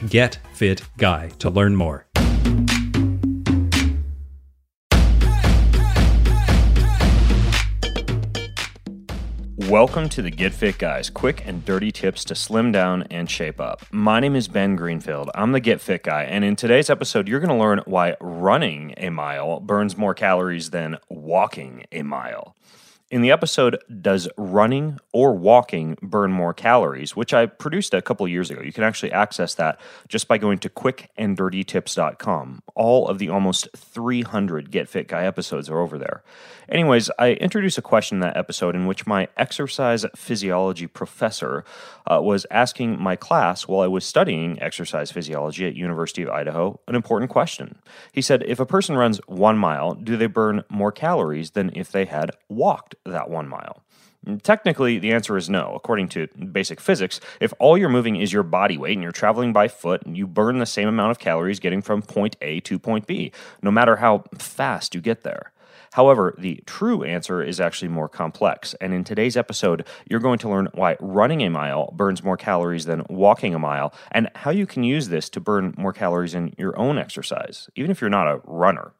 getfitguy to learn more. Welcome to the Get Fit Guys, quick and dirty tips to slim down and shape up. My name is Ben Greenfield. I'm the Get Fit Guy, and in today's episode, you're going to learn why running a mile burns more calories than walking a mile. In the episode, Does Running or Walking Burn More Calories? which I produced a couple years ago. You can actually access that just by going to quickanddirtytips.com. All of the almost 300 Get Fit Guy episodes are over there. Anyways, I introduced a question in that episode in which my exercise physiology professor uh, was asking my class while I was studying exercise physiology at University of Idaho an important question. He said, if a person runs one mile, do they burn more calories than if they had walked that one mile? Technically, the answer is no. According to basic physics, if all you're moving is your body weight and you're traveling by foot, and you burn the same amount of calories getting from point A to point B, no matter how fast you get there. However, the true answer is actually more complex. And in today's episode, you're going to learn why running a mile burns more calories than walking a mile and how you can use this to burn more calories in your own exercise, even if you're not a runner.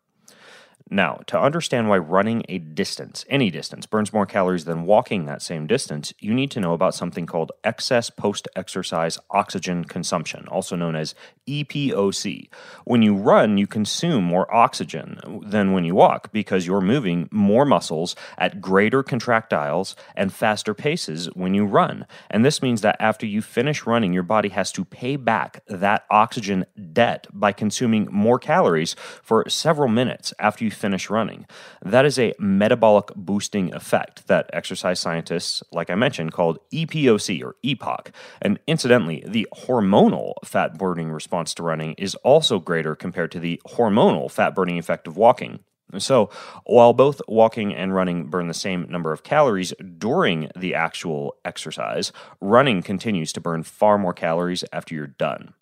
Now, to understand why running a distance, any distance, burns more calories than walking that same distance, you need to know about something called excess post exercise oxygen consumption, also known as EPOC. When you run, you consume more oxygen than when you walk because you're moving more muscles at greater contractiles and faster paces when you run. And this means that after you finish running, your body has to pay back that oxygen debt by consuming more calories for several minutes after you finish running. That is a metabolic boosting effect that exercise scientists, like I mentioned, called EPOC or EPOC. And incidentally, the hormonal fat burning response to running is also greater compared to the hormonal fat burning effect of walking. So, while both walking and running burn the same number of calories during the actual exercise, running continues to burn far more calories after you're done.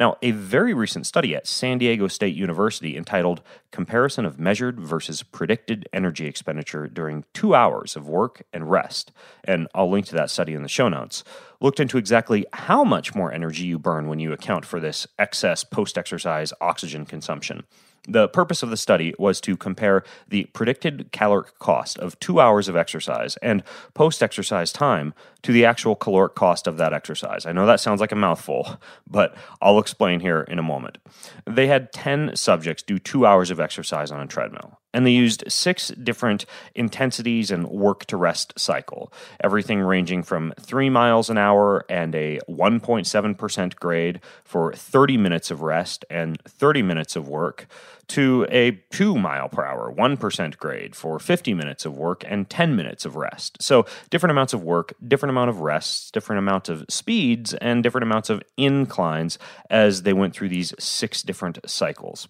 Now, a very recent study at San Diego State University entitled Comparison of Measured versus Predicted Energy Expenditure During Two Hours of Work and Rest, and I'll link to that study in the show notes, looked into exactly how much more energy you burn when you account for this excess post exercise oxygen consumption. The purpose of the study was to compare the predicted caloric cost of two hours of exercise and post exercise time to the actual caloric cost of that exercise. I know that sounds like a mouthful, but I'll explain here in a moment. They had 10 subjects do two hours of exercise on a treadmill and they used six different intensities and work to rest cycle everything ranging from 3 miles an hour and a 1.7% grade for 30 minutes of rest and 30 minutes of work to a 2 mile per hour 1% grade for 50 minutes of work and 10 minutes of rest. So different amounts of work different amount of rests different amounts of speeds and different amounts of inclines as they went through these six different cycles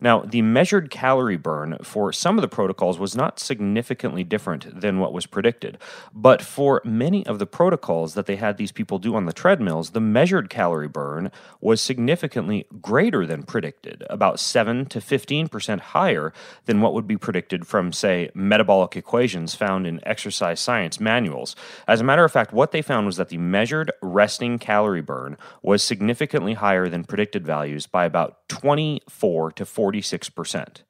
now, the measured calorie burn for some of the protocols was not significantly different than what was predicted. But for many of the protocols that they had these people do on the treadmills, the measured calorie burn was significantly greater than predicted, about 7 to 15% higher than what would be predicted from, say, metabolic equations found in exercise science manuals. As a matter of fact, what they found was that the measured resting calorie burn was significantly higher than predicted values by about 24 to 40 46%.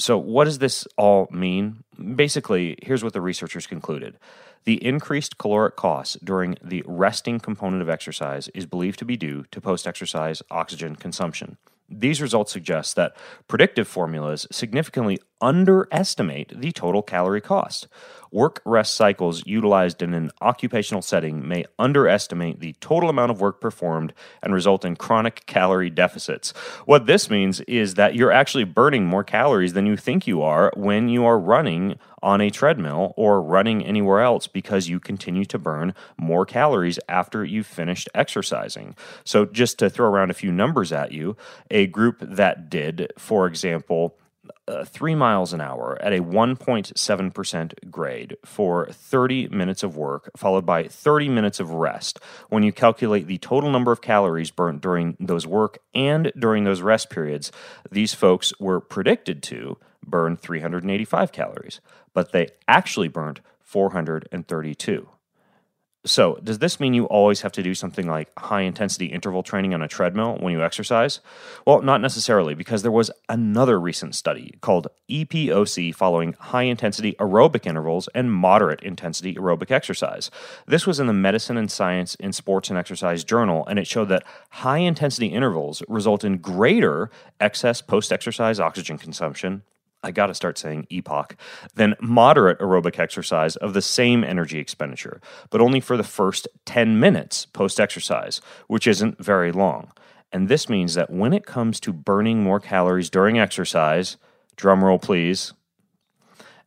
So, what does this all mean? Basically, here's what the researchers concluded. The increased caloric costs during the resting component of exercise is believed to be due to post exercise oxygen consumption. These results suggest that predictive formulas significantly underestimate the total calorie cost. Work rest cycles utilized in an occupational setting may underestimate the total amount of work performed and result in chronic calorie deficits. What this means is that you're actually burning more calories than you think you are when you are running on a treadmill or running anywhere else because you continue to burn more calories after you've finished exercising. So, just to throw around a few numbers at you, a group that did, for example, uh, three miles an hour at a 1.7% grade for 30 minutes of work, followed by 30 minutes of rest. When you calculate the total number of calories burnt during those work and during those rest periods, these folks were predicted to burn 385 calories, but they actually burned 432. So, does this mean you always have to do something like high intensity interval training on a treadmill when you exercise? Well, not necessarily, because there was another recent study called EPOC following high intensity aerobic intervals and moderate intensity aerobic exercise. This was in the Medicine and Science in Sports and Exercise journal, and it showed that high intensity intervals result in greater excess post exercise oxygen consumption I got to start saying epoch, then moderate aerobic exercise of the same energy expenditure, but only for the first 10 minutes post exercise, which isn't very long. And this means that when it comes to burning more calories during exercise, drum roll please.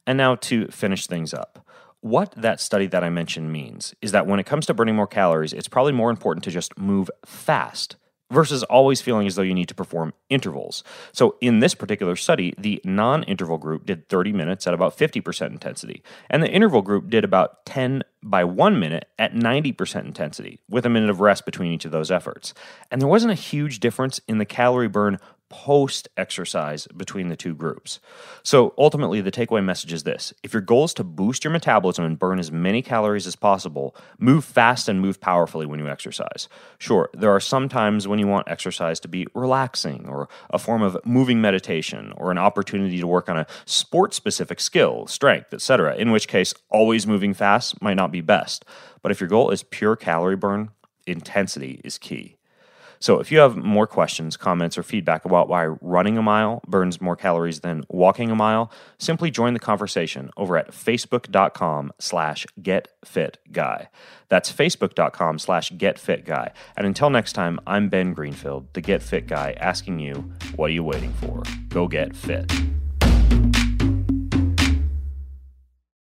And now to finish things up. What that study that I mentioned means is that when it comes to burning more calories, it's probably more important to just move fast versus always feeling as though you need to perform intervals. So, in this particular study, the non interval group did 30 minutes at about 50% intensity, and the interval group did about 10 by one minute at 90% intensity, with a minute of rest between each of those efforts. And there wasn't a huge difference in the calorie burn post exercise between the two groups. So ultimately, the takeaway message is this if your goal is to boost your metabolism and burn as many calories as possible, move fast and move powerfully when you exercise. Sure, there are some times when you want exercise to be relaxing or a form of moving meditation or an opportunity to work on a sport specific skill, strength, etc., in which case, always moving fast might not be best. But if your goal is pure calorie burn, intensity is key. So if you have more questions, comments, or feedback about why running a mile burns more calories than walking a mile, simply join the conversation over at facebook.com slash getfitguy. That's facebook.com slash getfitguy. And until next time, I'm Ben Greenfield, the Get Fit Guy, asking you, what are you waiting for? Go get fit.